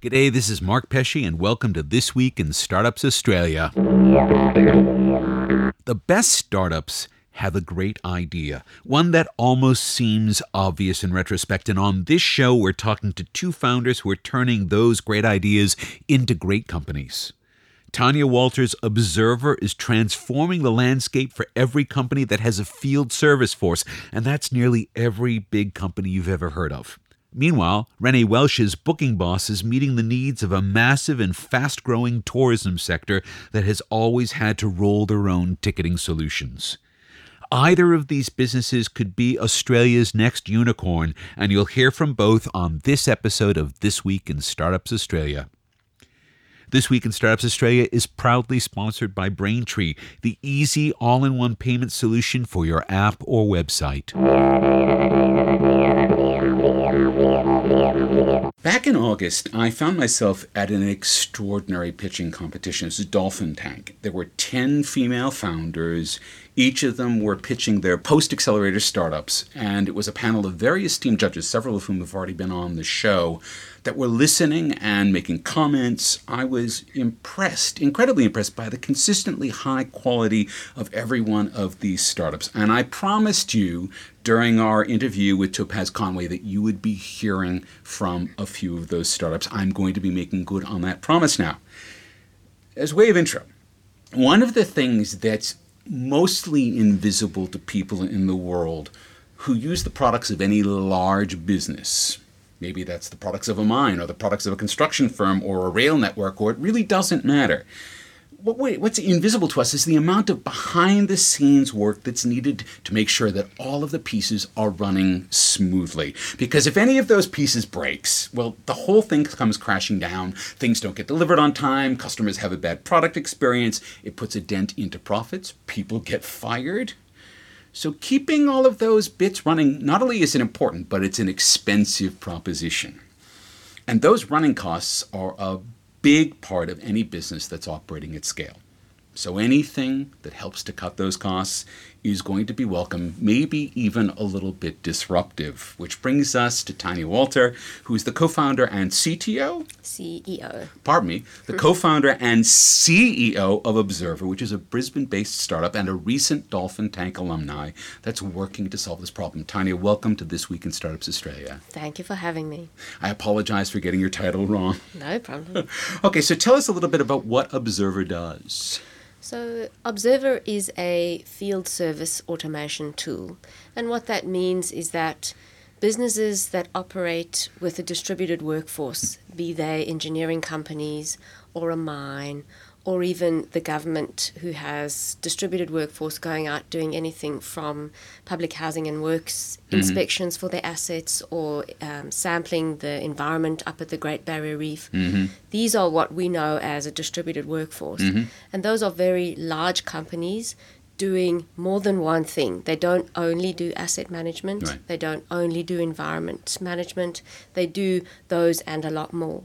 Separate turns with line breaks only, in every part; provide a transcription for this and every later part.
G'day, this is Mark Pesce, and welcome to This Week in Startups Australia. The best startups have a great idea, one that almost seems obvious in retrospect. And on this show, we're talking to two founders who are turning those great ideas into great companies. Tanya Walter's Obzervr is transforming the landscape for every company that has a field service force, and that's nearly every big company you've ever heard of. Meanwhile, Renee Welsh's Booking Boss is meeting the needs of a massive and fast growing tourism sector that has always had to roll their own ticketing solutions. Either of these businesses could be Australia's next unicorn, and you'll hear from both on this episode of This Week in Startups Australia. This Week in Startups Australia is proudly sponsored by Braintree, the easy all in one payment solution for your app or website. Back in August, I found myself at an extraordinary pitching competition. It's a Dolphin Tank. There were 10 female founders. Each of them were pitching their post accelerator startups, and it was a panel of very esteemed judges, several of whom have already been on the show, that were listening and making comments. I was impressed, incredibly impressed, by the consistently high quality of every one of these startups. And I promised you during our interview with Topaz Conway that you would be hearing from a few of those startups. I'm going to be making good on that promise now. As way of intro, one of the things that's mostly invisible to people in the world who use the products of any large business, maybe that's the products of a mine or the products of a construction firm or a rail network, or it really doesn't matter what, what's invisible to us is the amount of behind the scenes work that's needed to make sure that all of the pieces are running smoothly. Because if any of those pieces breaks, well, the whole thing comes crashing down. Things don't get delivered on time, customers have a bad product experience, it puts a dent into profits, people get fired. So keeping all of those bits running not only is it important, but it's an expensive proposition. And those running costs are a big part of any business that's operating at scale. So anything that helps to cut those costs is going to be welcome, maybe even a little bit disruptive. Which brings us to Tanya Walter, who is the co founder and CTO?
CEO.
Pardon me, the co founder and CEO of Obzervr, which is a Brisbane based startup and a recent Dolphin Tank alumni that's working to solve this problem. Tanya, welcome to This Week in Startups Australia.
Thank you for having me.
I apologize for getting your title wrong.
No problem.
okay, so tell us a little bit about what Obzervr does.
So, Obzervr is a field service automation tool. And what that means is that businesses that operate with a distributed workforce, be they engineering companies or a mine or even the government who has distributed workforce going out doing anything from public housing and works mm-hmm. inspections for their assets or um, sampling the environment up at the Great Barrier Reef. Mm-hmm. These are what we know as a distributed workforce. Mm-hmm. And those are very large companies doing more than one thing. They don't only do asset management, right. they don't only do environment management, they do those and a lot more.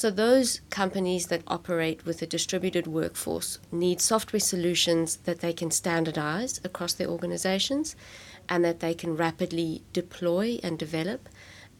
So, those companies that operate with a distributed workforce need software solutions that they can standardize across their organizations and that they can rapidly deploy and develop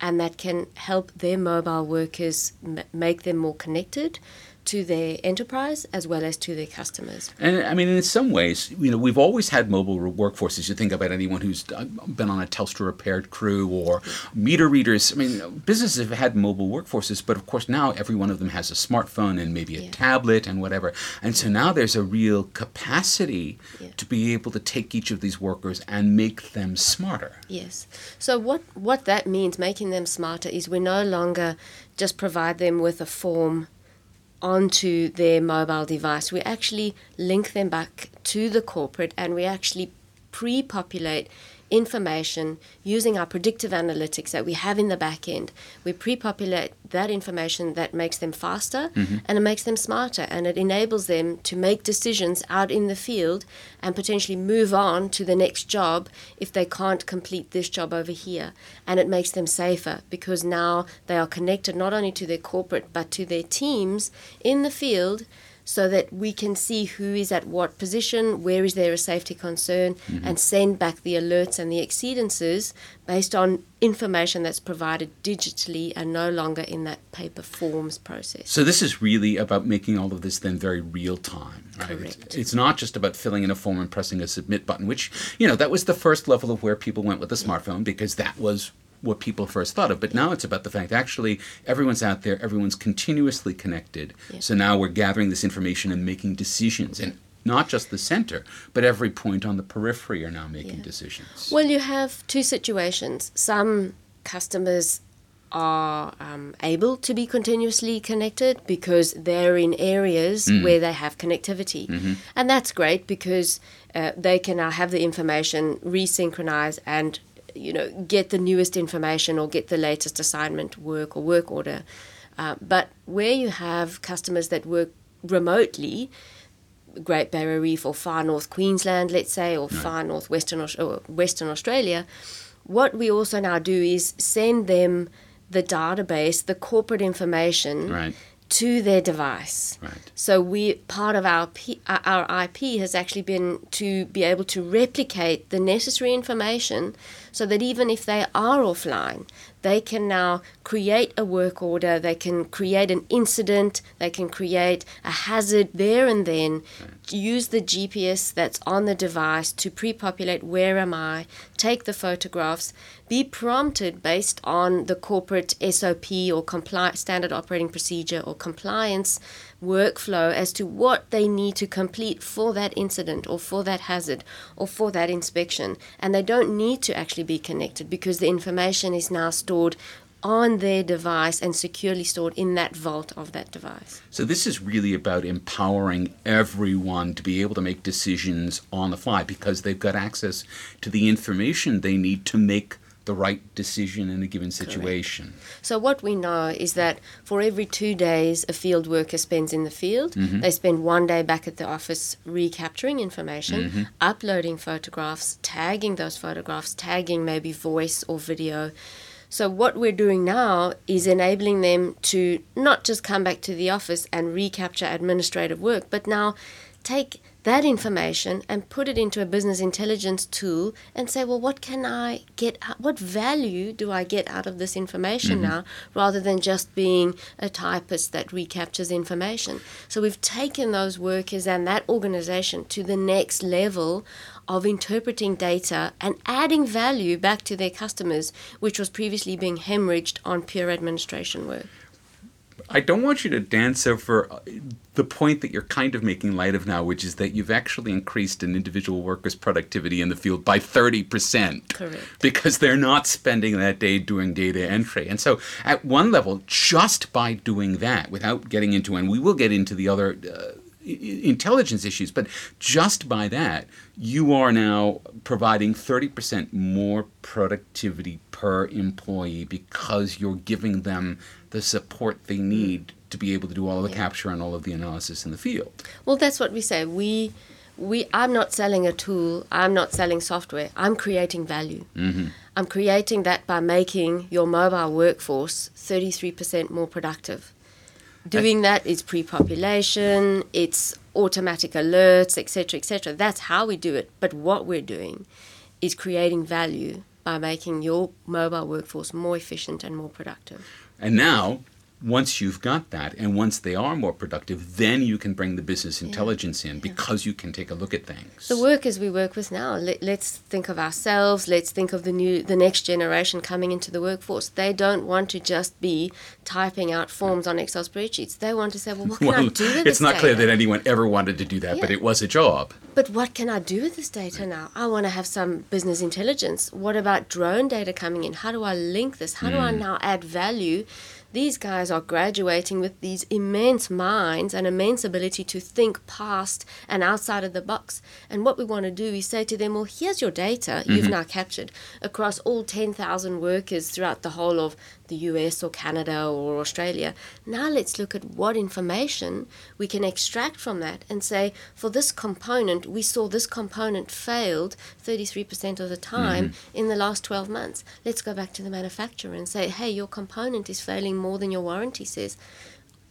and that can help their mobile workers m- make them more connected to their enterprise as well as to their customers.
And I mean, in some ways, you know, we've always had mobile workforces. You think about anyone who's uh, been on a Telstra repaired crew or meter readers. I mean, businesses have had mobile workforces, but of course now every one of them has a smartphone and maybe a yeah. tablet and whatever. And so now there's a real capacity yeah. to be able to take each of these workers and make them smarter.
Yes. So what what that means, making them smarter, is we no longer just provide them with a form onto their mobile device. We actually link them back to the corporate and we actually pre populate information using our predictive analytics that we have in the back end. We pre populate that information that makes them faster mm-hmm. and it makes them smarter and it enables them to make decisions out in the field and potentially move on to the next job if they can't complete this job over here. And it makes them safer because now they are connected not only to their corporate but to their teams in the field so that we can see who is at what position, where is there a safety concern, mm-hmm. and send back the alerts and the exceedances based on information that's provided digitally and no longer in that paper forms process.
So this is really about making all of this then very real time, right? It's,
Correct.
it's not just about filling in a form and pressing a submit button, which you know that was the first level of where people went with the smartphone because that was what people first thought of. But now it's about the fact actually everyone's out there, everyone's continuously connected.
Yeah.
So now we're gathering this information and making decisions, and not just the center, but every point on the periphery are now making
Yeah.
decisions.
Well, you have two situations. Some customers are um, able to be continuously connected because they're in areas where they have connectivity. And that's great because uh, they can now have the information resynchronize and you know get the newest information or get the latest assignment work or work order. Uh, but where you have customers that work remotely, Great Barrier Reef or far north Queensland, let's say, or far north Western, or Western Australia, what we also now do is send them the database, the corporate information
Right.
to their device.
Right.
So we part of our P, uh, our IP has actually been to be able to replicate the necessary information, so that even if they are offline, they can now create a work order, they can create an incident, they can create a hazard there and then. Use the GPS that's on the device to pre-populate where am I, take the photographs, be prompted based on the corporate SOP or compli- standard operating procedure or compliance workflow as to what they need to complete for that incident or for that hazard or for that inspection. And they don't need to actually be connected because the information is now stored on their device and securely stored in that vault of that device.
So this is really about empowering everyone to be able to make decisions on the fly because they've got access to the information they need to make the right decision in a given situation.
So what we know is that for every two days a field worker spends in the field, mm-hmm. they spend one day back at the office recapturing information, mm-hmm. uploading photographs, tagging those photographs, tagging maybe voice or video. So what we're doing now is enabling them to not just come back to the office and recapture administrative work, but now take that information and put it into a business intelligence tool and say, well, what can I get? What value do I get out of this information mm-hmm. now, rather than just being a typist that recaptures information? So we've taken those workers and that organization to the next level of interpreting data and adding value back to their customers, which was previously being hemorrhaged on pure administration work.
I don't want you to dance over uh, the point that you're kind of making light of now, which is that you've actually increased an individual worker's productivity in the field by 30%.
Correct.
Because they're not spending that day doing data entry. And so, at one level, just by doing that, without getting into, and we will get into the other. Uh, intelligence issues, but just by that, you are now providing 30% more productivity per employee because you're giving them the support they need to be able to do all of the capture and all of the analysis in the field.
Well, that's what we say. We, we. I'm not selling a tool. I'm not selling software. I'm creating value. Mm-hmm. I'm creating that by making your mobile workforce 33% more productive. Doing that is pre-population. It's automatic alerts, etc., etc. That's how we do it. But what we're doing is creating value by making your mobile workforce more efficient and more productive.
And now, once you've got that, and once they are more productive, then you can bring the business intelligence in because you can take a look at things.
the workers we work with now let, let's think of ourselves let's think of the new the next generation coming into the workforce. They don't want to just be typing out forms on excel spreadsheets. They want to say well what can i do with
it's not clear that anyone ever wanted to do that, but it was a job.
but what can i do with this data now? I want to have some business intelligence. What about drone data coming in? How do i link this? How do i mm. now add value these guys are graduating with these immense minds and immense ability to think past and outside of the box. And what we want to do is say to them, well, here's your data you've mm-hmm. now captured across all 10,000 workers throughout the whole of the US or Canada or Australia. Now let's look at what information we can extract from that and say, for this component, we saw this component failed 33% of the time mm-hmm. in the last 12 months. Let's go back to the manufacturer and say, hey, your component is failing more than your warranty says.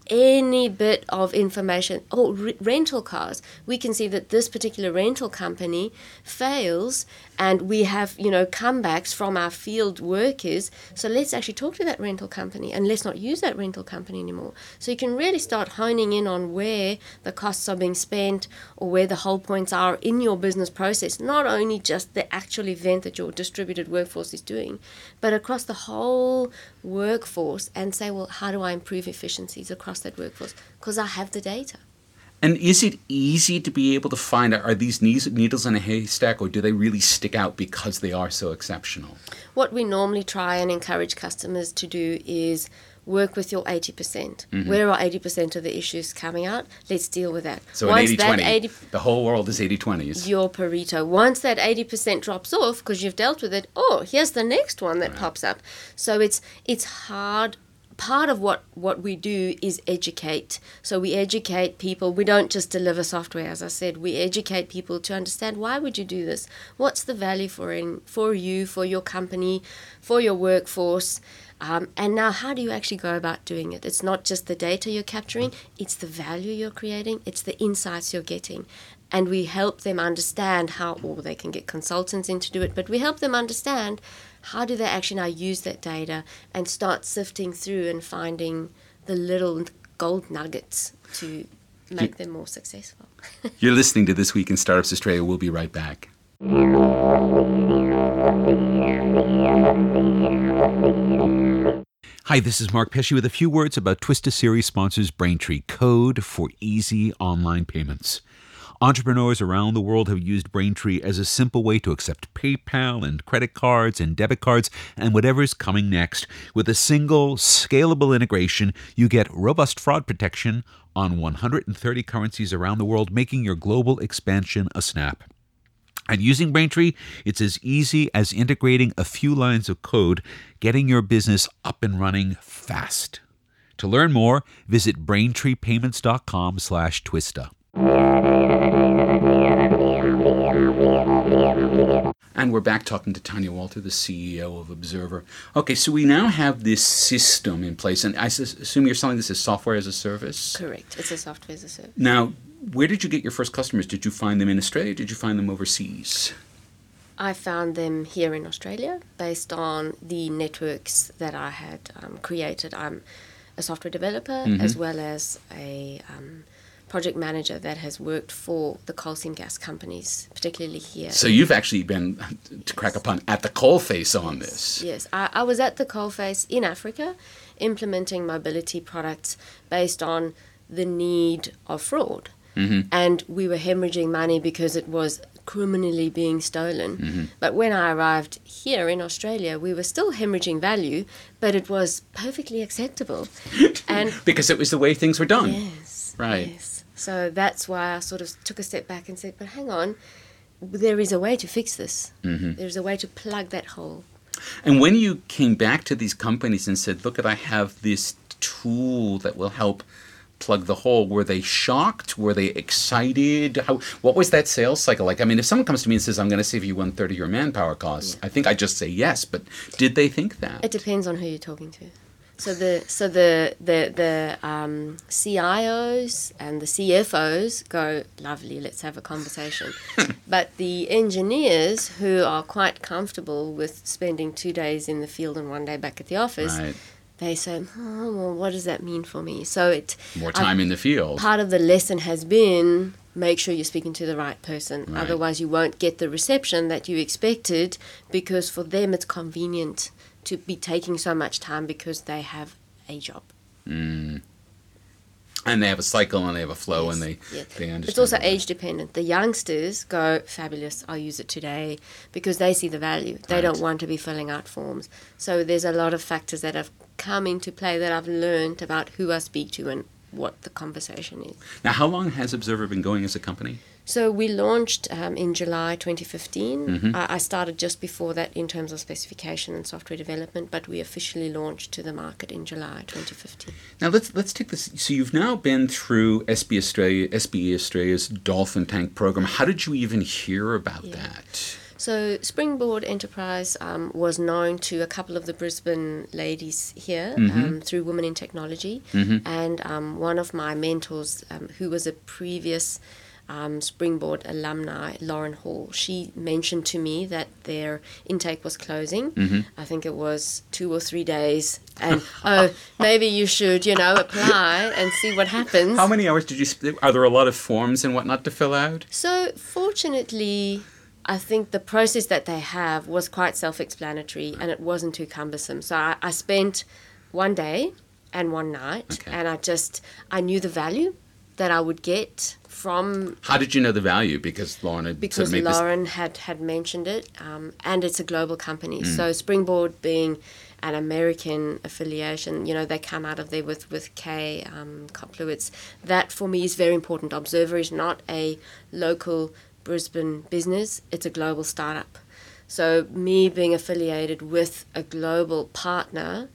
Any bit of information, oh, re- rental cars, we can see that this particular rental company fails and we have, you know, comebacks from our field workers. So let's actually talk to that rental company and let's not use that rental company anymore. So you can really start honing in on where the costs are being spent or where the whole points are in your business process, not only just the actual event that your distributed workforce is doing, but across the whole workforce and say, well, how do I improve efficiencies across that workforce? Because I have the data.
And is it easy to be able to find out are these needles in a haystack or do they really stick out because they are so exceptional?
What we normally try and encourage customers to do is work with your 80%. percent mm hmm Where are 80% of the issues coming out? Let's deal with that.
So Once 80 20, 80, the whole world is 80 20s.
Your Pareto. Once that 80% drops off because you've dealt with it, oh, here's the next one that right. pops up. So it's it's hard part of what, what we do is educate. So we educate people. We don't just deliver software, as I said. We educate people to understand why would you do this? What's the value for in, for you, for your company, for your workforce? Um, and now, how do you actually go about doing it? It's not just the data you're capturing, it's the value you're creating, it's the insights you're getting. And we help them understand how, or they can get consultants in to do it, but we help them understand how do they actually now use that data and start sifting through and finding the little gold nuggets to make them more successful.
You're listening to This Week in Startups Australia. We'll be right back. Hi, this is Mark Pesce with a few words about Twista Series sponsors Braintree, code for easy online payments. Entrepreneurs around the world have used Braintree as a simple way to accept PayPal and credit cards and debit cards and whatever's coming next. With a single, scalable integration, you get robust fraud protection on 130 currencies around the world, making your global expansion a snap. And using Braintree, it's as easy as integrating a few lines of code, getting your business up and running fast. To learn more, visit braintreepayments.com And we're back talking to Tanya Walter, the CEO of Obzervr. Okay, so we now have this system in place, and I assume you're selling this as software as a service?
Correct. It's a software as a service.
Now, where did you get your first customers? Did you find them in Australia? Did you find them overseas?
I found them here in Australia based on the networks that I had um, created. I'm a software developer mm-hmm. as well as a um, project manager that has worked for the coal seam gas companies, particularly here.
So you've actually been, to crack a pun, at the coalface on this.
Yes, I, I was at the coalface in Africa implementing mobility products based on the need of fraud. Mm-hmm. And we were hemorrhaging money because it was criminally being stolen. Mm-hmm. But when I arrived here in Australia, we were still hemorrhaging value, but it was perfectly acceptable.
and because it was the way things were done.
Yes.
Right.
Yes. So that's why I sort of took a step back and said, but hang on, there is a way to fix this. Mm-hmm. There's a way to plug that hole.
And when you came back to these companies and said, look, at I have this tool that will help plug the hole were they shocked were they excited how what was that sales cycle like i mean if someone comes to me and says i'm going to save you one third of your manpower costs yeah. i think i just say yes but did they think that
it depends on who you're talking to so the so the the the um, CIOs and the CFOs go lovely. Let's have a conversation. but the engineers who are quite comfortable with spending two days in the field and one day back at the office. Right. They say, oh, well, what does that mean for me? So it
more time in the field.
Part of the lesson has been make sure you're speaking to the right person. Right. Otherwise, you won't get the reception that you expected because for them it's convenient to be taking so much time because they have a job.
Mm. And they have a cycle and they have a flow yes, and they, yes. they understand.
It's also age dependent. The youngsters go, fabulous, I'll use it today because they see the value. They right. don't want to be filling out forms. So there's a lot of factors that have come into play that I've learned about who I speak to and what the conversation is.
Now, how long has Obzervr been going as a company?
So we launched um, in July 2015. Mm-hmm. I, I, started just before that in terms of specification and software development, but we officially launched to the market in July 2015.
Now let's let's take this. So you've now been through SB Australia, SBE Australia's Dolphin Tank program. How did you even hear about yeah. that?
So Springboard Enterprise um, was known to a couple of the Brisbane ladies here
Mm-hmm.
um, through Women in Technology, and um, one of my mentors, um, who was a previous um, Springboard alumni, Lauren Hall, she mentioned to me that their intake was closing.
Mm-hmm.
I think it was two or three days, and oh, maybe you should, you know, apply and see what happens.
How many hours did you? Sp- are there a lot of forms and whatnot to fill out?
So, fortunately, I think the process that they have was quite self explanatory and it wasn't too cumbersome. So, I, I spent one day and one night,
Okay.
and I just I knew the value that I would get from
How did you know the value? Because Lauren had sort of made this.
Had had mentioned it, um, and it's a global company.
Mm.
So Springboard being an American affiliation, you know, they come out of there with with Kay um, Koplovitz. That for me is very important. Obzervr is not a local Brisbane business; it's a global startup. So me being affiliated with a global partner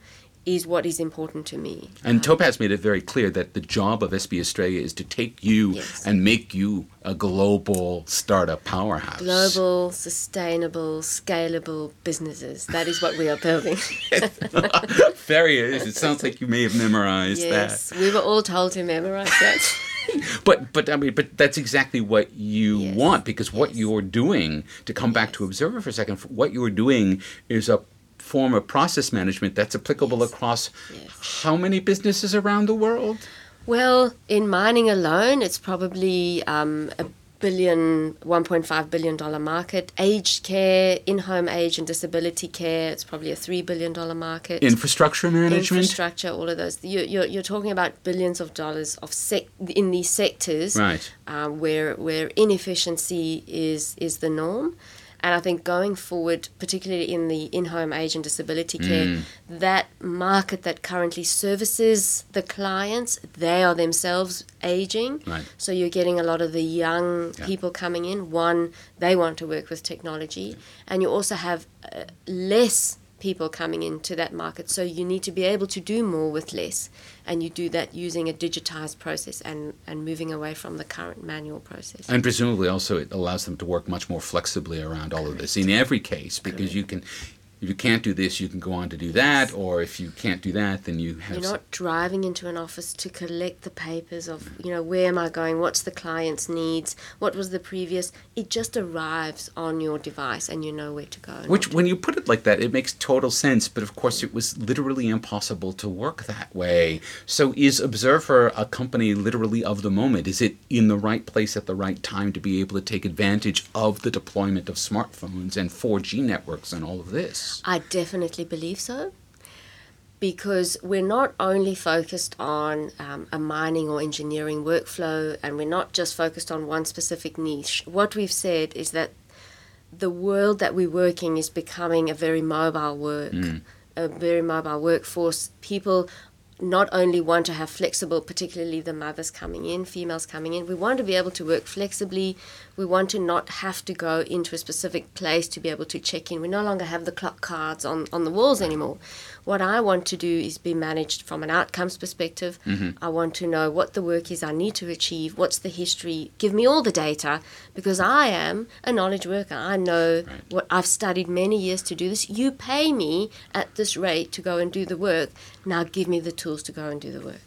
is what is important to me.
And Topaz made it very clear that the job of SB Australia is to take you
Yes.
and make you a global startup powerhouse.
Global, sustainable, scalable businesses. That is what we are building.
very. It sounds like you may have memorized
Yes,
that.
Yes, we were all told to memorize that.
But but I mean but that's exactly what you
Yes.
want because what
Yes.
you're doing to come back to Obzervr for a second. What you're doing is a form of process management that's applicable
Yes.
across
Yes.
how many businesses around the world?
well, in mining alone, it's probably um, a billion, 1.5 billion dollar market. Aged care, in-home age and disability care, it's probably a three billion dollar market.
Infrastructure management.
Infrastructure, all of those. You, you're, you're talking about billions of dollars of sec- in these sectors
Right.
um, where where inefficiency is is the norm. And I think going forward, particularly in the in-home age and disability care,
Mm.
that market that currently services the clients, they are themselves aging.
Right.
So you're getting a lot of the young
Yeah.
people coming in. One, they want to work with technology, and you also have uh, less people coming into that market. So you need to be able to do more with less, and you do that using a digitized process and and moving away from the current manual process.
And presumably also it allows them to work much more flexibly around all of this in every case because you can if you can't do this you can go on to do that or if you can't do that then you have
You're not driving into an office to collect the papers of, you know, where am I going? What's the client's needs? What was the previous? It just arrives on your device and you know where to go.
which when you put it like that it makes total sense but of course it was literally impossible to work that way so is obzervr a company literally of the moment is it in the right place at the right time to be able to take advantage of the deployment of smartphones and 4g networks and all of this
I definitely believe so. Because we're not only focused on um, a mining or engineering workflow and we're not just focused on one specific niche. What we've said is that the world that we're working is becoming a very mobile work, a very mobile workforce. People not only want to have flexible, particularly the mothers coming in, females coming in, we want to be able to work flexibly. We want to not have to go into a specific place to be able to check in. We no longer have the clock cards on, on the walls anymore. What I want to do is be managed from an outcomes perspective. Mm-hmm. I want to know what the work is I need to achieve, what's the history, give me all the data, because I am a knowledge worker. I know
Right.
what I've studied many years to do this. You pay me at this rate to go and do the work. Now give me the tools to go and do the work.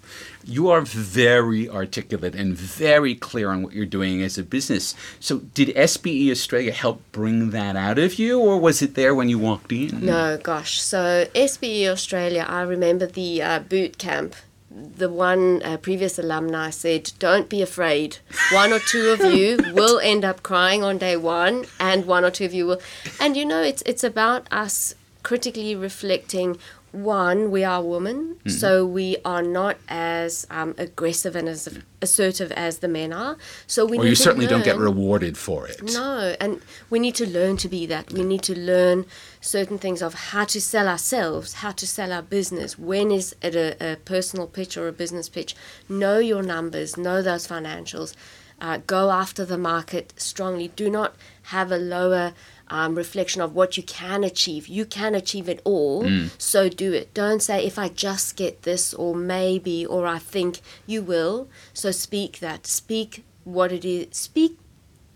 You are very articulate and very clear on what you're doing as a business. So, did SBE Australia help bring that out of you, or was it there when you walked in?
No, gosh. So SBE Australia, I remember the uh, boot camp. The one uh, previous alumni said, "Don't be afraid. One or two of you will end up crying on day one, and one or two of you will." And you know, it's it's about us critically reflecting. One, we are women, so we are not as um, aggressive and as assertive as the men are. So we
Or you certainly don't get rewarded for it.
no, and we need to learn to be that. We need to learn certain things of how to sell ourselves, how to sell our business. When is it a, a personal pitch or a business pitch? Know your numbers, know those financials. Uh, go after the market strongly. Do not have a lower um, reflection of what you can achieve. You can achieve it all, so do it. Don't say, if I just get this, or maybe, or I think you will. So speak that. Speak what it is. Speak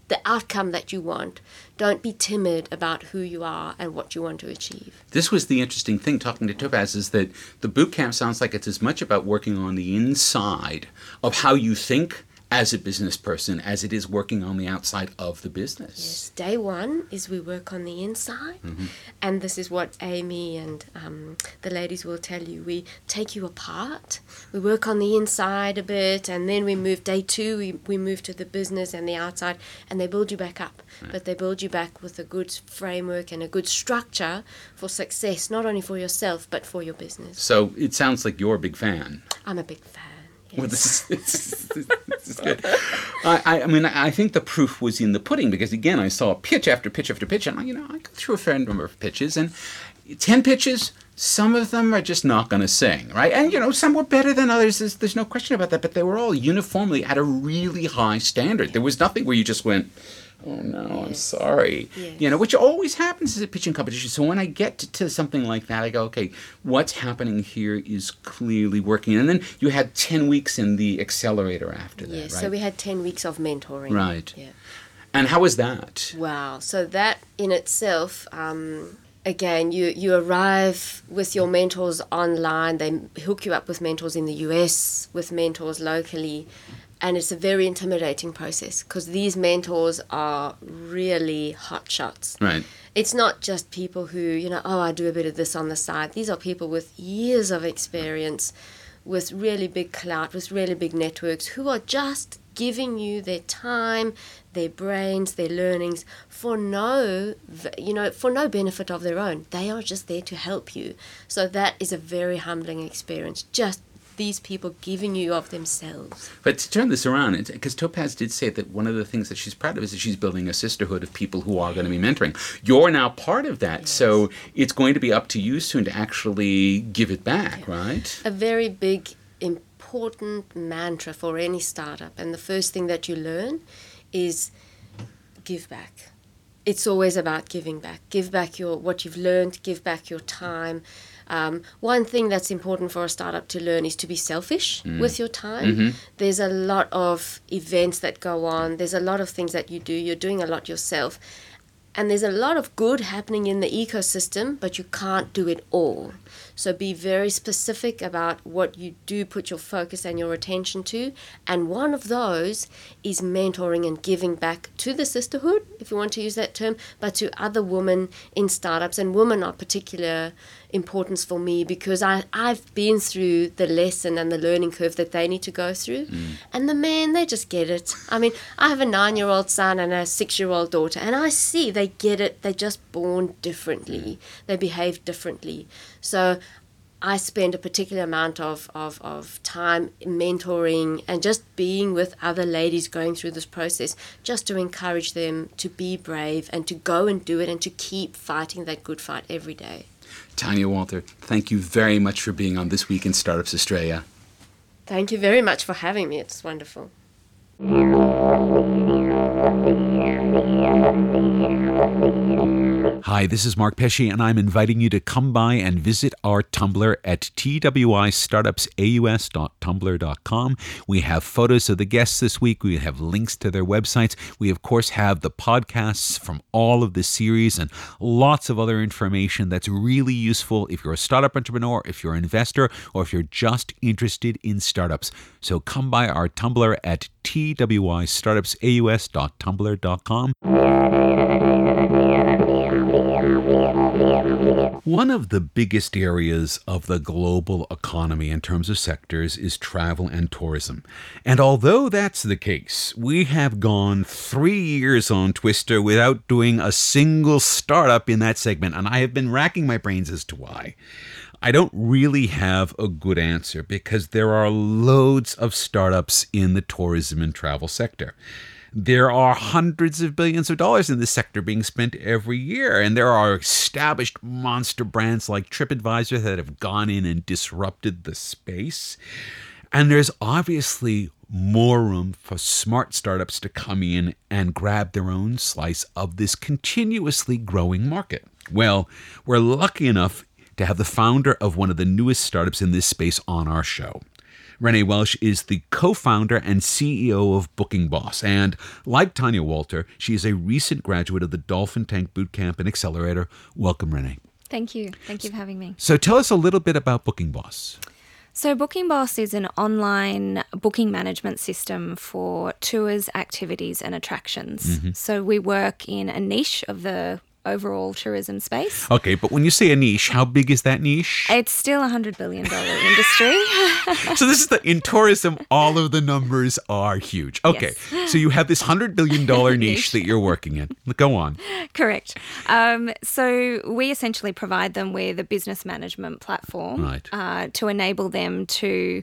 the outcome that you want. Don't be timid about who you are and what you want to achieve.
This was the interesting thing talking to Topaz is that the boot camp sounds like it's as much about working on the inside of how you think as a business person as it is working on the outside of the business.
Yes, day one is we work on the inside, mm-hmm. and this is what Amy and um, the ladies will tell you. We take you apart, we work on the inside a bit, and then we move. Day two, we, we move to the business and the outside, and they build you back up. Right. But they build you back with a good framework and a good structure for success, not only for yourself, but for your business.
So it sounds like you're a big fan.
I'm a big fan.
Well, this is, this is, this is good. I, I mean, I think the proof was in the pudding because again, I saw pitch after pitch after pitch, and you know, I go through a fair number of pitches, and ten pitches, some of them are just not going to sing, right? And you know, some were better than others. There's, there's no question about that, but they were all uniformly at a really high standard. There was nothing where you just went oh no, I'm sorry. Yes. You know, which always happens as a pitching competition. So when I get to, to, something like that, I go, okay, what's happening here is clearly working. And then you had 10 weeks in the accelerator after that,
yes,
right?
so we had 10 weeks of mentoring.
Right. Yeah. And how was that?
Wow. So that in itself, um, again, you, you arrive with your mentors online. They hook you up with mentors in the US, with mentors locally and it's a very intimidating process because these mentors are really hot shots.
Right.
It's not just people who, you know, oh, I do a bit of this on the side. These are people with years of experience, with really big clout, with really big networks, who are just giving you their time, their brains, their learnings for no, you know, for no benefit of their own. They are just there to help you. So that is a very humbling experience. Just these people giving you of themselves.
But to turn this around, because Topaz did say that one of the things that she's proud of is that she's building a sisterhood of people who are going to be mentoring. You're now part of that, yes. so it's going to be up to you soon to actually give it back, yeah. right?
A very big, important mantra for any startup, and the first thing that you learn is give back it's always about giving back. Give back your what you've learned. Give back your time. Um, one thing that's important for a startup to learn is to be selfish mm. with your time. Mm-hmm. There's a lot of events that go on. There's a lot of things that you do. You're doing a lot yourself, and there's a lot of good happening in the ecosystem, but you can't do it all. So be very specific about what you do put your focus and your attention to. And one of those is mentoring and giving back to the sisterhood, if you want to use that term, but to other women in startups. And women are particular importance for me because I, I've been through the lesson and the learning curve that they need to go through. Mm. And the men, they just get it. I mean, I have a nine year old son and a six year old daughter, and I see they get it. They're just born differently, they behave differently. So I spend a particular amount of, of, of time mentoring and just being with other ladies going through this process, just to encourage them to be brave and to go and do it and to keep fighting that good fight every day.
Tanya Walter, thank you very much for being on This Week in Startups Australia.
Thank you very much for having me. It's wonderful.
Hi, this is Mark Pesce, and I'm inviting you to come by and visit our Tumblr at twistartupsaus.tumblr.com. We have photos of the guests this week. We have links to their websites. We, of course, have the podcasts from all of the series and lots of other information that's really useful if you're a startup entrepreneur, if you're an investor, or if you're just interested in startups. So come by our Tumblr at twistartupsaus.tumblr.com. One of the biggest areas of the global economy in terms of sectors is travel and tourism. And although that's the case, we have gone three years on Twister without doing a single startup in that segment, and I have been racking my brains as to why. I don't really have a good answer because there are loads of startups in the tourism and travel sector. There are hundreds of billions of dollars in this sector being spent every year, and there are established monster brands like TripAdvisor that have gone in and disrupted the space. And there's obviously more room for smart startups to come in and grab their own slice of this continuously growing market. Well, we're lucky enough to have the founder of one of the newest startups in this space on our show. Renee Welsh is the co founder and CEO of Booking Boss. And like Tanya Walter, she is a recent graduate of the Dolphin Tank Bootcamp and Accelerator. Welcome, Renee.
Thank you. Thank you for having me.
So tell us a little bit about Booking Boss.
So, Booking Boss is an online booking management system for tours, activities, and attractions. Mm-hmm. So, we work in a niche of the overall tourism space.
Okay, but when you say a niche, how big is that niche?
It's still a hundred billion dollar industry.
so this is the in tourism, all of the numbers are huge. Okay, yes. so you have this hundred billion dollar niche that you're working in. Go on.
Correct. Um, so we essentially provide them with a business management platform
right.
uh, to enable them to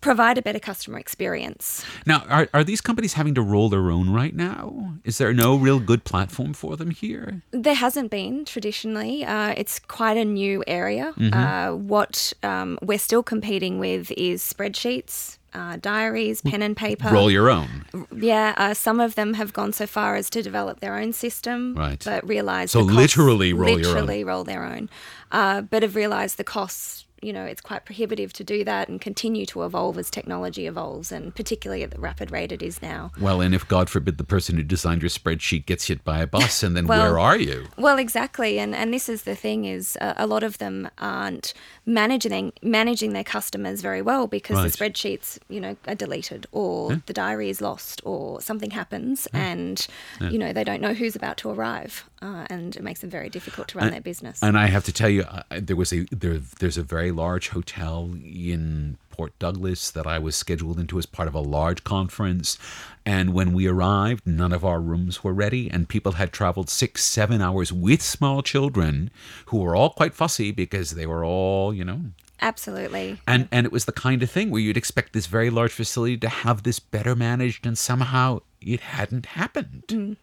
provide a better customer experience.
Now, are, are these companies having to roll their own right now? Is there no real good platform for them here?
There hasn't been traditionally. Uh, it's quite a new area. Mm-hmm. Uh, what um, we're still competing with is spreadsheets. Uh, diaries, pen and paper.
Roll your own.
Yeah, uh, some of them have gone so far as to develop their own system,
right?
But realize
so literally roll
literally
your
own. roll their own, uh, but have realized the costs you know, it's quite prohibitive to do that and continue to evolve as technology evolves, and particularly at the rapid rate it is now.
Well, and if God forbid the person who designed your spreadsheet gets hit by a bus, and then well, where are you?
Well, exactly, and and this is the thing is uh, a lot of them aren't managing managing their customers very well because right. the spreadsheets, you know, are deleted or yeah. the diary is lost or something happens, yeah. and yeah. you know they don't know who's about to arrive, uh, and it makes it very difficult to run
and,
their business.
And I have to tell you, uh, there was a there there's a very very large hotel in Port Douglas that I was scheduled into as part of a large conference. And when we arrived, none of our rooms were ready, and people had traveled six, seven hours with small children who were all quite fussy because they were all, you know,
Absolutely.
And and it was the kind of thing where you'd expect this very large facility to have this better managed and somehow it hadn't happened.
Mm.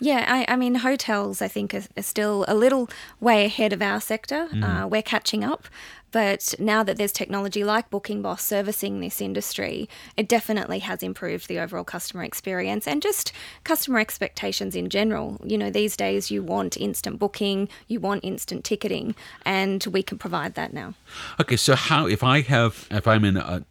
Yeah, I, I, mean, hotels, I think, are, are, still a little way ahead of our sector. Mm. Uh, we're catching up. But now that there's technology like Booking Boss servicing this industry, it definitely has improved the overall customer experience and just customer expectations in general. You know, these days you want instant booking, you want instant ticketing, and we can provide that now.
Okay, so how if I have if I'm in a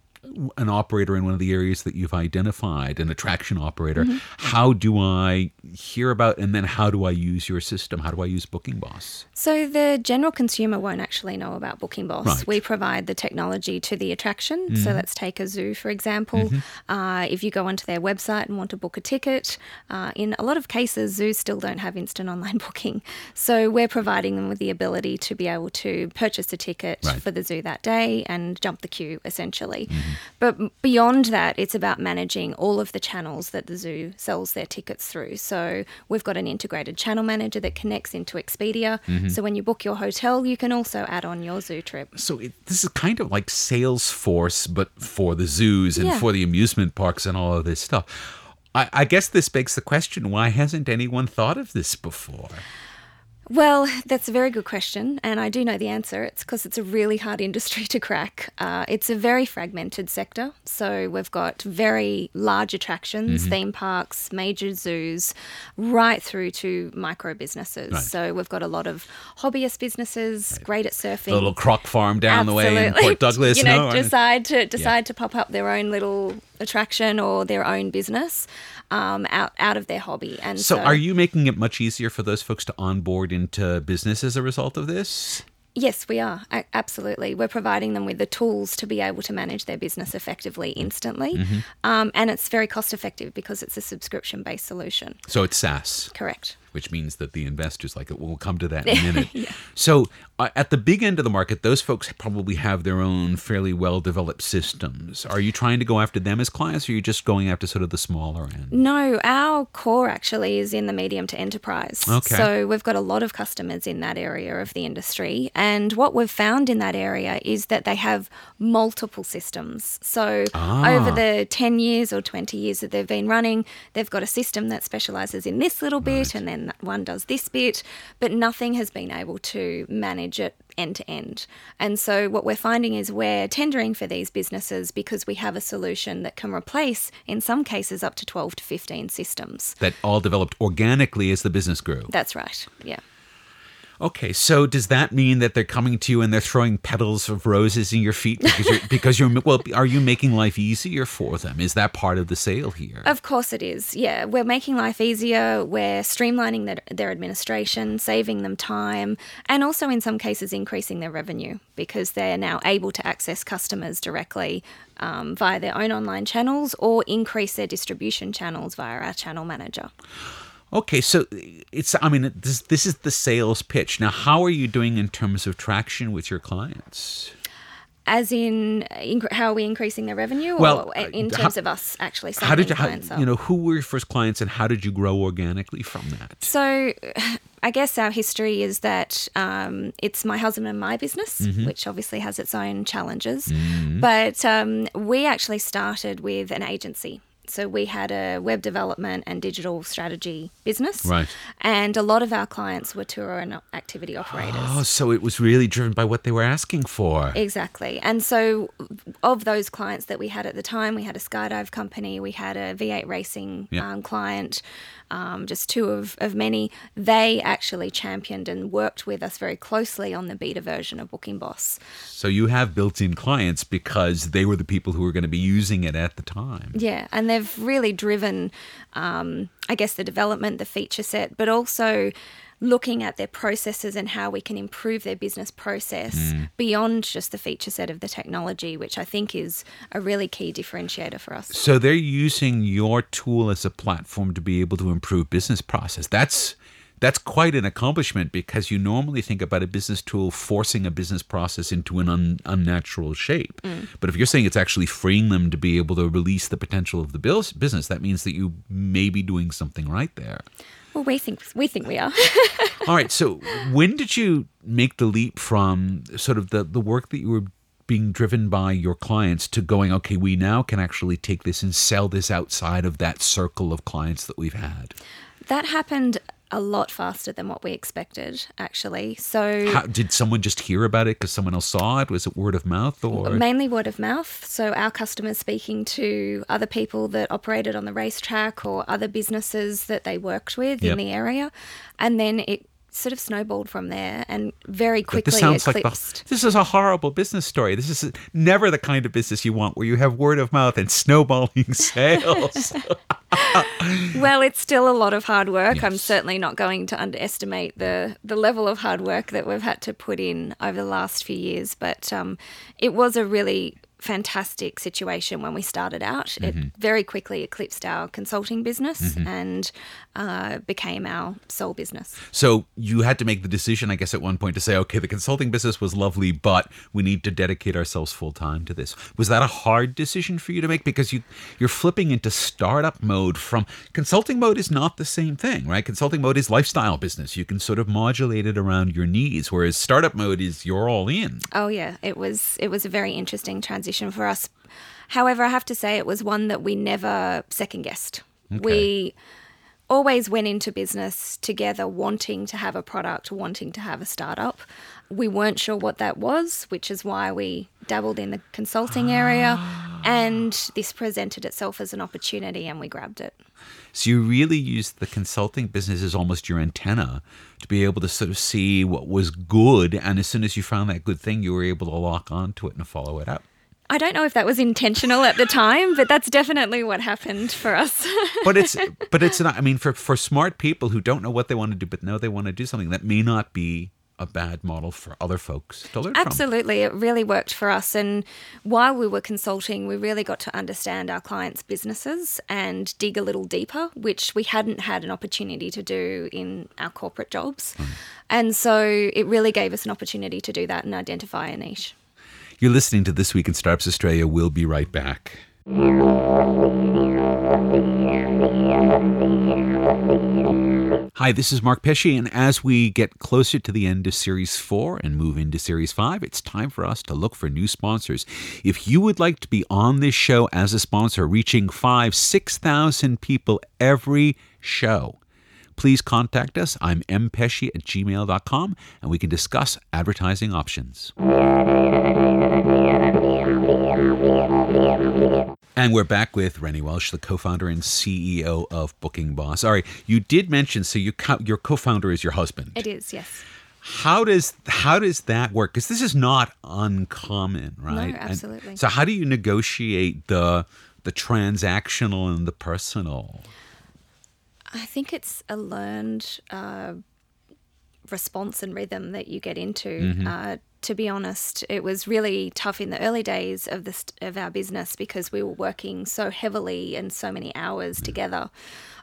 an operator in one of the areas that you've identified, an attraction operator, mm-hmm. how do I hear about and then how do I use your system? How do I use Booking Boss?
So the general consumer won't actually know about Booking Boss. Right. We provide the technology to the attraction. Mm-hmm. So let's take a zoo, for example. Mm-hmm. Uh, if you go onto their website and want to book a ticket, uh, in a lot of cases, zoos still don't have instant online booking. So we're providing them with the ability to be able to purchase a ticket right. for the zoo that day and jump the queue, essentially. Mm-hmm. But beyond that, it's about managing all of the channels that the zoo sells their tickets through. So we've got an integrated channel manager that connects into Expedia. Mm-hmm. So when you book your hotel, you can also add on your zoo trip.
So it, this is kind of like Salesforce, but for the zoos and yeah. for the amusement parks and all of this stuff. I, I guess this begs the question why hasn't anyone thought of this before?
Well, that's a very good question, and I do know the answer. It's because it's a really hard industry to crack. Uh, it's a very fragmented sector, so we've got very large attractions, mm-hmm. theme parks, major zoos, right through to micro businesses. Right. So we've got a lot of hobbyist businesses, right. great at surfing. A
little croc farm down Absolutely. the way in Port Douglas.
you know, no, decide to decide yeah. to pop up their own little attraction or their own business um, out out of their hobby. And
so, so, are you making it much easier for those folks to onboard into business as a result of this?
Yes, we are. Absolutely. We're providing them with the tools to be able to manage their business effectively instantly. Mm-hmm. Um, and it's very cost effective because it's a subscription based solution.
So it's SaaS.
Correct
which means that the investors like it. We'll come to that in a minute. yeah. So, uh, at the big end of the market, those folks probably have their own fairly well developed systems. Are you trying to go after them as clients, or are you just going after sort of the smaller end?
No, our core actually is in the medium to enterprise.
Okay.
So, we've got a lot of customers in that area of the industry. And what we've found in that area is that they have multiple systems. So, ah. over the 10 years or 20 years that they've been running, they've got a system that specializes in this little bit right. and then one does this bit, but nothing has been able to manage it end to end. And so, what we're finding is we're tendering for these businesses because we have a solution that can replace, in some cases, up to 12 to 15 systems.
That all developed organically as the business grew.
That's right, yeah.
Okay, so does that mean that they're coming to you and they're throwing petals of roses in your feet because you're because you're well? Are you making life easier for them? Is that part of the sale here?
Of course, it is. Yeah, we're making life easier. We're streamlining their, their administration, saving them time, and also in some cases increasing their revenue because they're now able to access customers directly um, via their own online channels or increase their distribution channels via our channel manager.
Okay, so it's I mean this this is the sales pitch. Now, how are you doing in terms of traction with your clients?
As in, inc- how are we increasing their revenue?
Well,
or in
how-
terms of us actually signing
How did you how,
clients up?
you know who were your first clients and how did you grow organically from that?
So, I guess our history is that um, it's my husband and my business,
Mm-hmm.
which obviously has its own challenges. But um, we actually started with an agency. So we had a web development and digital strategy business,
Right.
And a lot of our clients were tour and activity operators.
Oh, so it was really driven by what they were asking for.
Exactly. And so, of those clients that we had at the time, we had a skydive company, we had a V8 racing
Yeah.
um, client, um, just two of, of many. They actually championed and worked with us very closely on the beta version of Booking Boss.
So you have built-in clients because they were the people who were going to be using it at the time.
Yeah. And they've really driven, um, I guess, the development, the feature set, but also looking at their processes and how we can improve their business process hmm. beyond just the feature set of the technology, which I think is a really key differentiator for us.
So they're using your tool as a platform to be able to improve business process. That's that's quite an accomplishment because you normally think about a business tool forcing a business process into an un, unnatural shape. Mm. But if you're saying it's actually freeing them to be able to release the potential of the business, that means that you may be doing something right there.
Well, we think we think we are.
All right. So when did you make the leap from sort of the, the work that you were being driven by your clients to going, okay, we now can actually take this and sell this outside of that circle of clients that we've had?
that happened a lot faster than what we expected, actually. So
How, did someone just hear about it because someone else saw it? Was it word of mouth or?
mainly word of mouth. So our customers speaking to other people that operated on the racetrack or other businesses that they worked with
Yep.
in the area, and then it sort of snowballed from there and very quickly
this sounds like the, this is a horrible business story. This is never the kind of business you want, where you have word of mouth and snowballing sales.
Well, it's still a lot of hard work. I'm certainly not going to underestimate the the level of hard work that we've had to put in over the last few years. But um, it was a really fantastic situation when we started out. It very quickly eclipsed our consulting business and uh, became our sole business.
So you had to make the decision, I guess, at one point to say, okay, the consulting business was lovely, but we need to dedicate ourselves full time to this. Was that a hard decision for you to make? Because you you're flipping into startup mode from consulting mode is not the same thing, right? Consulting mode is lifestyle business. You can sort of modulate it around your needs, whereas startup mode is you're all in.
Oh yeah, it was it was a very interesting transition for us. However, I have to say it was one that we never second guessed. We always went into business together wanting to have a product, wanting to have a startup. We weren't sure what that was, which is why we dabbled in the consulting area ah. and this presented itself as an opportunity and we grabbed it.
So you really used the consulting business as almost your antenna to be able to sort of see what was good, and as soon as you found that good thing, you were able to lock onto it and follow it up.
I don't know if that was intentional at the time, but that's definitely what happened for us.
but it's but it's not i mean for for smart people who don't know what they want to do but know they want to do something that may not be a bad model for other folks to learn from
Absolutely, it really worked for us. And while we were consulting, we really got to understand our clients' businesses and dig a little deeper, which we hadn't had an opportunity to do in our corporate jobs. Mm. And so it really gave us an opportunity to do that and identify a niche.
You're listening to this week in startups australia we'll be right back Hi, this is Mark Pesce, and as we get closer to the end of Series 4 and move into Series 5, it's time for us to look for new sponsors. If you would like to be on this show as a sponsor, reaching 5, 6,000 people every show, please contact us. I'm mpesce at gmail.com, and we can discuss advertising options. And we're back with Renee Welsh, the co-founder and CEO of Booking Boss. All right, you did mention so you co- your co-founder is your husband.
It is, yes.
how does how does that work? Because this is not uncommon, right?
No, absolutely.
And so how do you negotiate the the transactional and the personal?
I think it's a learned uh, response and rhythm that you get into. Mm-hmm. Uh, to be honest, it was really tough in the early days of this of our business because we were working so heavily and so many hours together.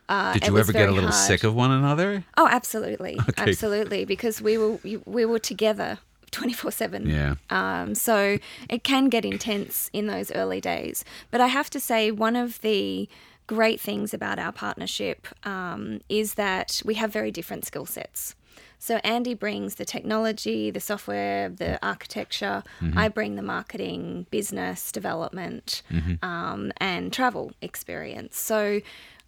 Uh, Did you ever get a little hard. sick of one another?
Oh, absolutely, okay. absolutely, because we were we were together 24 7.
Yeah.
Um, so it can get intense in those early days. But I have to say, one of the great things about our partnership um, is that we have very different skill sets. So Andy brings the technology, the software, the architecture. Mm-hmm. I bring the marketing, business development, mm-hmm. um, and travel experience. So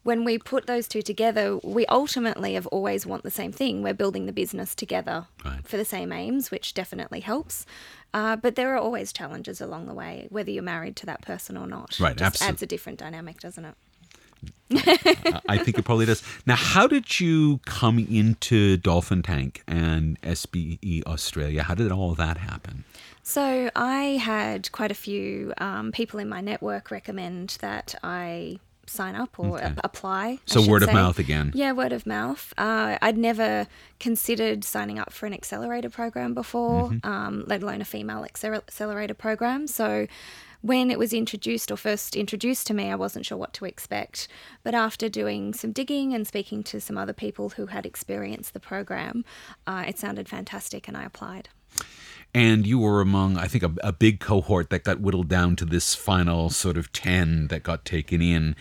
when we put those two together, we ultimately have always want the same thing. We're building the business together right. for the same aims, which definitely helps. Uh, but there are always challenges along the way, whether you're married to that person or not.
Right,
it just absolutely. adds a different dynamic, doesn't it?
I think it probably does. Now, how did you come into Dolphin Tank and SBE Australia? How did all that happen?
So, I had quite a few um, people in my network recommend that I sign up or okay. a- apply.
So, word
say.
of mouth again.
Yeah, word of mouth. Uh, I'd never considered signing up for an accelerator program before, mm-hmm. um, let alone a female accelerator program. So, when it was introduced or first introduced to me, I wasn't sure what to expect. But after doing some digging and speaking to some other people who had experienced the program, uh, it sounded fantastic and I applied.
And you were among, I think, a, a big cohort that got whittled down to this final sort of 10 that got taken in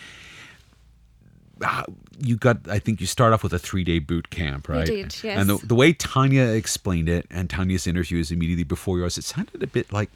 you got i think you start off with a three day boot camp right?
did, yes.
and the, the way tanya explained it and tanya's interview is immediately before yours it sounded a bit like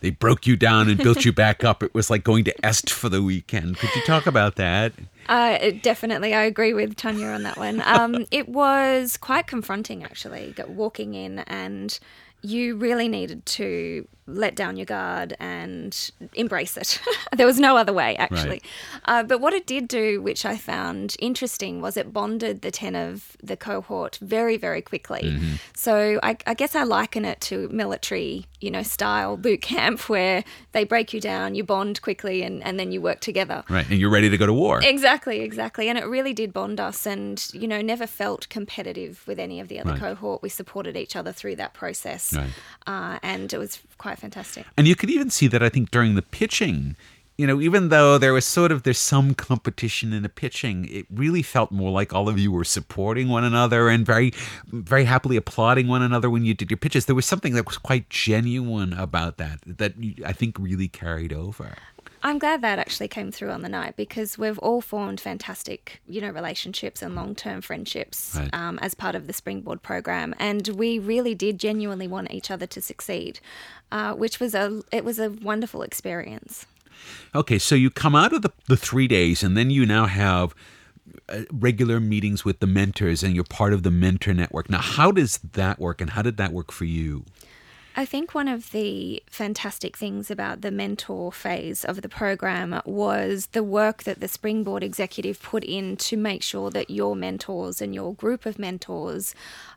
they broke you down and built you back up. It was like going to est for the weekend. Could you talk about that?
Uh, definitely. I agree with tanya on that one. Um, it was quite confronting actually walking in and you really needed to let down your guard and embrace it. there was no other way, actually. Right. Uh, but what it did do, which I found interesting, was it bonded the 10 of the cohort very, very quickly. Mm-hmm. So I, I, guess I liken it to military, you know, style boot camp where they break you down, you bond quickly, and, and then you work together.
Right. And you're ready to go to war.
Exactly, exactly. And it really did bond us and, you know, never felt competitive with any of the other right. cohort. We supported each other through that process. Right. Uh, and it was quite fantastic.
And you could even see that I think during the pitching, you know, even though there was sort of there's some competition in the pitching, it really felt more like all of you were supporting one another and very, very happily applauding one another when you did your pitches. There was something that was quite genuine about that that I think really carried over.
I'm glad that actually came through on the night because we've all formed fantastic, you know, relationships and long-term friendships right. um, as part of the Springboard program, and we really did genuinely want each other to succeed, uh, which was a it was a wonderful experience.
Okay, so you come out of the, the three days, and then you now have uh, regular meetings with the mentors, and you're part of the mentor network. Now, how does that work, and how did that work for you?
I think one of the fantastic things about the mentor phase of the program was the work that the Springboard executive put in to make sure that your mentors and your group of mentors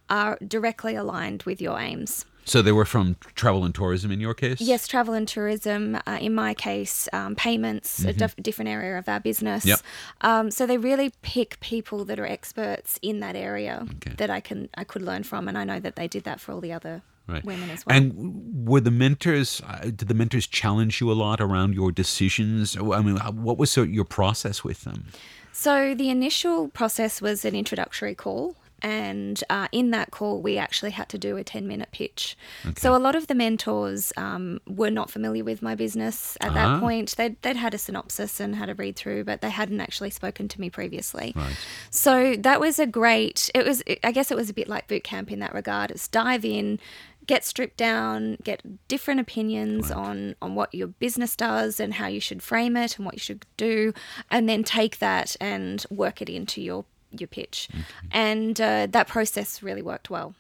are directly aligned with your aims.
So they were from travel and tourism in your case?
Yes, travel and tourism. Uh, in my case, um, payments, mm-hmm. a dif- different area of our business.
Yep.
Um, so they really pick people that are experts in that area okay. that I can I could learn from, and I know that they did that for all the other right. women as well.
And were the mentors? Uh, did the mentors challenge you a lot around your decisions? I mean, what was your process with them?
So the initial process was an introductory call. And uh, in that call, we actually had to do a 10 minute pitch. Okay. So, a lot of the mentors um, were not familiar with my business at uh-huh. that point. They'd, they'd had a synopsis and had a read through, but they hadn't actually spoken to me previously. Right. So, that was a great, it was, I guess it was a bit like boot camp in that regard. It's dive in, get stripped down, get different opinions right. on on what your business does and how you should frame it and what you should do, and then take that and work it into your your pitch. Mm-hmm. And uh, that process really worked well.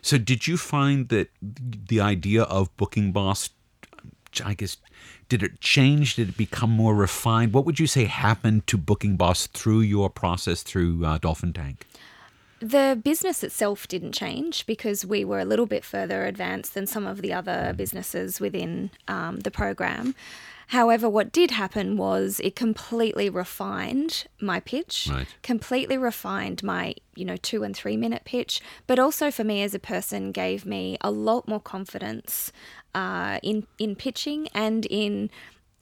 So, did you find that the idea of Booking Boss, I guess, did it change? Did it become more refined? What would you say happened to Booking Boss through your process through uh, Dolphin Tank?
The business itself didn't change because we were a little bit further advanced than some of the other businesses within um, the program. However, what did happen was it completely refined my pitch,
Right.
completely refined my, you know, two and three minute pitch, but also for me as a person gave me a lot more confidence uh, in in pitching and in,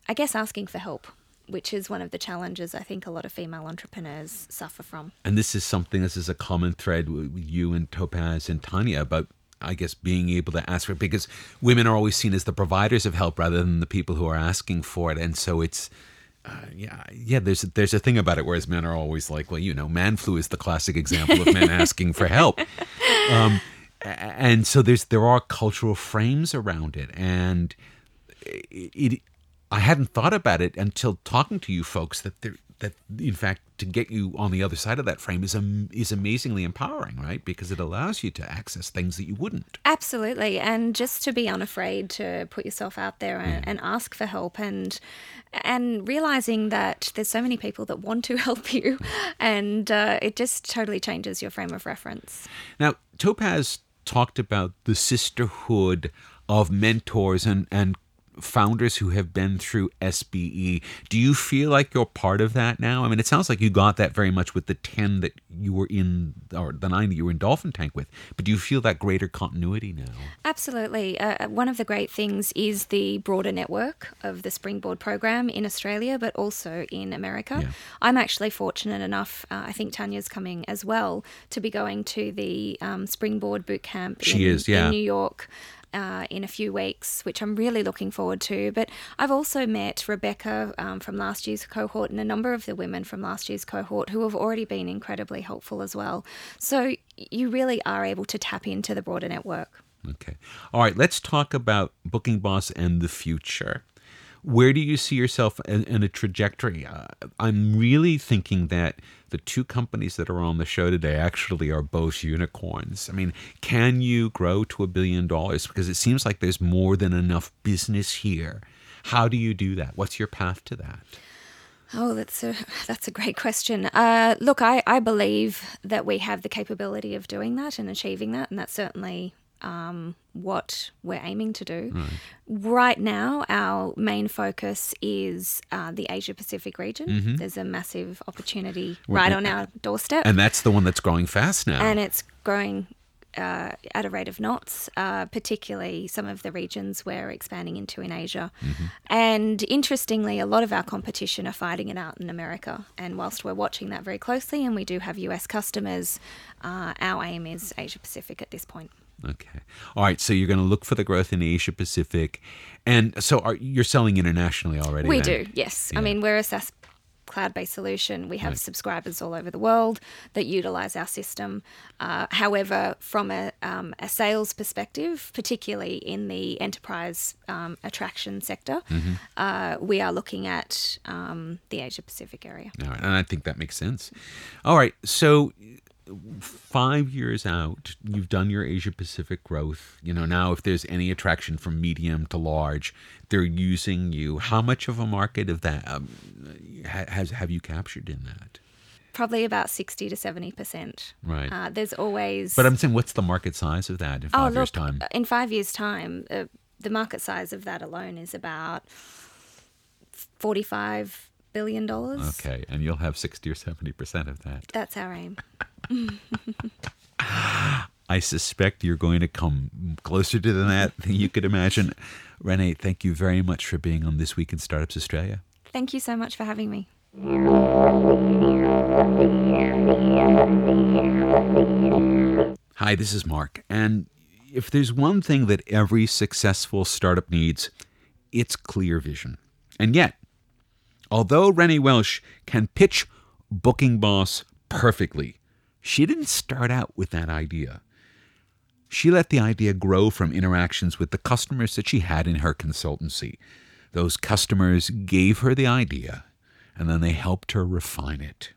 I guess, asking for help, which is one of the challenges I think a lot of female entrepreneurs suffer from.
And this is something, this is a common thread with you and Topaz and Tanya about, I guess, being able to ask for it because women are always seen as the providers of help rather than the people who are asking for it. And so it's, uh, yeah, yeah. There's there's a thing about it, whereas men are always like, well, you know, man flu is the classic example of men asking for help. Um, and so there's there are cultural frames around it, and it I hadn't thought about it until talking to you folks that there that in fact to get you on the other side of that frame is is amazingly empowering, right? Because it allows you to access things that you wouldn't.
Absolutely, and just to be unafraid to put yourself out there and, and ask for help, and and realizing that there's so many people that want to help you, and uh, it just totally changes your frame of reference.
Now, Topaz talked about the sisterhood of mentors and and founders who have been through SBE. Do you feel like you're part of that now? I mean, it sounds like you got that very much with the 10 that you were in or the 9 that you were in Dolphin Tank with. But do you feel that greater continuity now?
Absolutely. Uh, one of the great things is the broader network of the Springboard program in Australia, but also in America.
Yeah.
I'm actually fortunate enough, uh, I think Tanya's coming as well, to be going to the um, Springboard boot camp
She
in,
is, yeah.
in New York. Uh, in a few weeks, which I'm really looking forward to. But I've also met Rebecca um, from last year's cohort and a number of the women from last year's cohort who have already been incredibly helpful as well. So you really are able to tap into the broader network.
Okay. All right, let's talk about Booking Boss and the future. Where do you see yourself in, a trajectory? Uh, I'm really thinking that the two companies that are on the show today actually are both unicorns. I mean, can you grow to a billion dollars? Because it seems like there's more than enough business here. How do you do that? What's your path to that?
Oh, that's a that's a great question. Uh, look, I, I believe that we have the capability of doing that and achieving that, and that's certainly um, what we're aiming to do. Right now, our main focus is uh, the Asia Pacific region. There's a massive opportunity right on our doorstep,
And that's the one that's growing fast now.
and it's growing uh, at a rate of knots, uh, particularly some of the regions we're expanding into in Asia. And interestingly, a lot of our competition are fighting it out in America. And whilst we're watching that very closely, and we do have US customers, uh, our aim is Asia Pacific at this point.
Okay. All right. So you're going to look for the growth in Asia Pacific, and so are you're selling internationally already?
We
then?
do, yes.
Yeah.
I mean, we're a SaaS cloud based solution. We have subscribers all over the world that utilize our system. Uh, however, from a, um, a sales perspective, particularly in the enterprise um, attraction sector,
Mm-hmm.
uh, we are looking at um, the Asia Pacific area.
All right, and I think that makes sense. All right. So five years out, you've done your Asia Pacific growth. You know now if there's any attraction from medium to large, they're using you. How much of a market of that um, has have you captured in that?
Probably about 60 to 70%.
Right.
Uh, there's always.
But I'm saying, what's the market size of that in
oh,
five
look,
years' time?
in five years' time, uh, the market size of that alone is about $45 billion. dollars.
Okay, and you'll have sixty or seventy percent of that.
That's our aim.
I suspect you're going to come closer to that than you could imagine. Renee, thank you very much for being on This Week in Startups Australia.
Thank you so much for having me.
Hi, this is Mark. And if there's one thing that every successful startup needs, it's clear vision. And yet, although Renee Welsh can pitch Booking Boss perfectly, she didn't start out with that idea. She let the idea grow from interactions with the customers that she had in her consultancy. Those customers gave her the idea, and then they helped her refine it.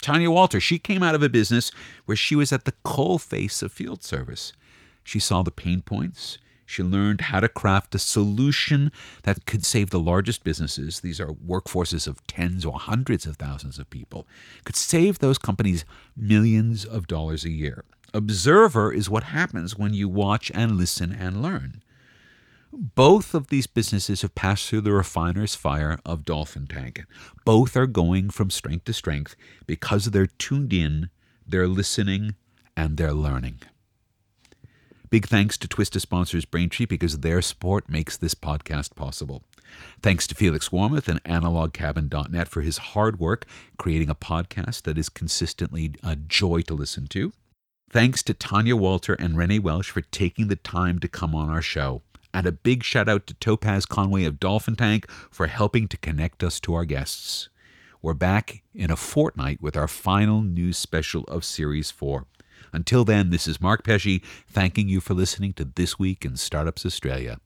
Tanya Walter, she came out of a business where she was at the coal face of field service. She saw the pain points, She learned how to craft a solution that could save the largest businesses, these are workforces of tens or hundreds of thousands of people, could save those companies millions of dollars a year. Obzervr is what happens when you watch and listen and learn. Both of these businesses have passed through the refiner's fire of Dolphin Tank. Both are going from strength to strength because they're tuned in, they're listening, and they're learning. Big thanks to Twista sponsors Braintree because their support makes this podcast possible. Thanks to Felix Warmoth and AnalogCabin.net for his hard work creating a podcast that is consistently a joy to listen to. Thanks to Tanya Walter and Renee Welsh for taking the time to come on our show. And a big shout out to Topaz Conway of Dolphin Tank for helping to connect us to our guests. We're back in a fortnight with our final news special of Series 4. Until then, this is Mark Pesce thanking you for listening to This Week in Startups Australia.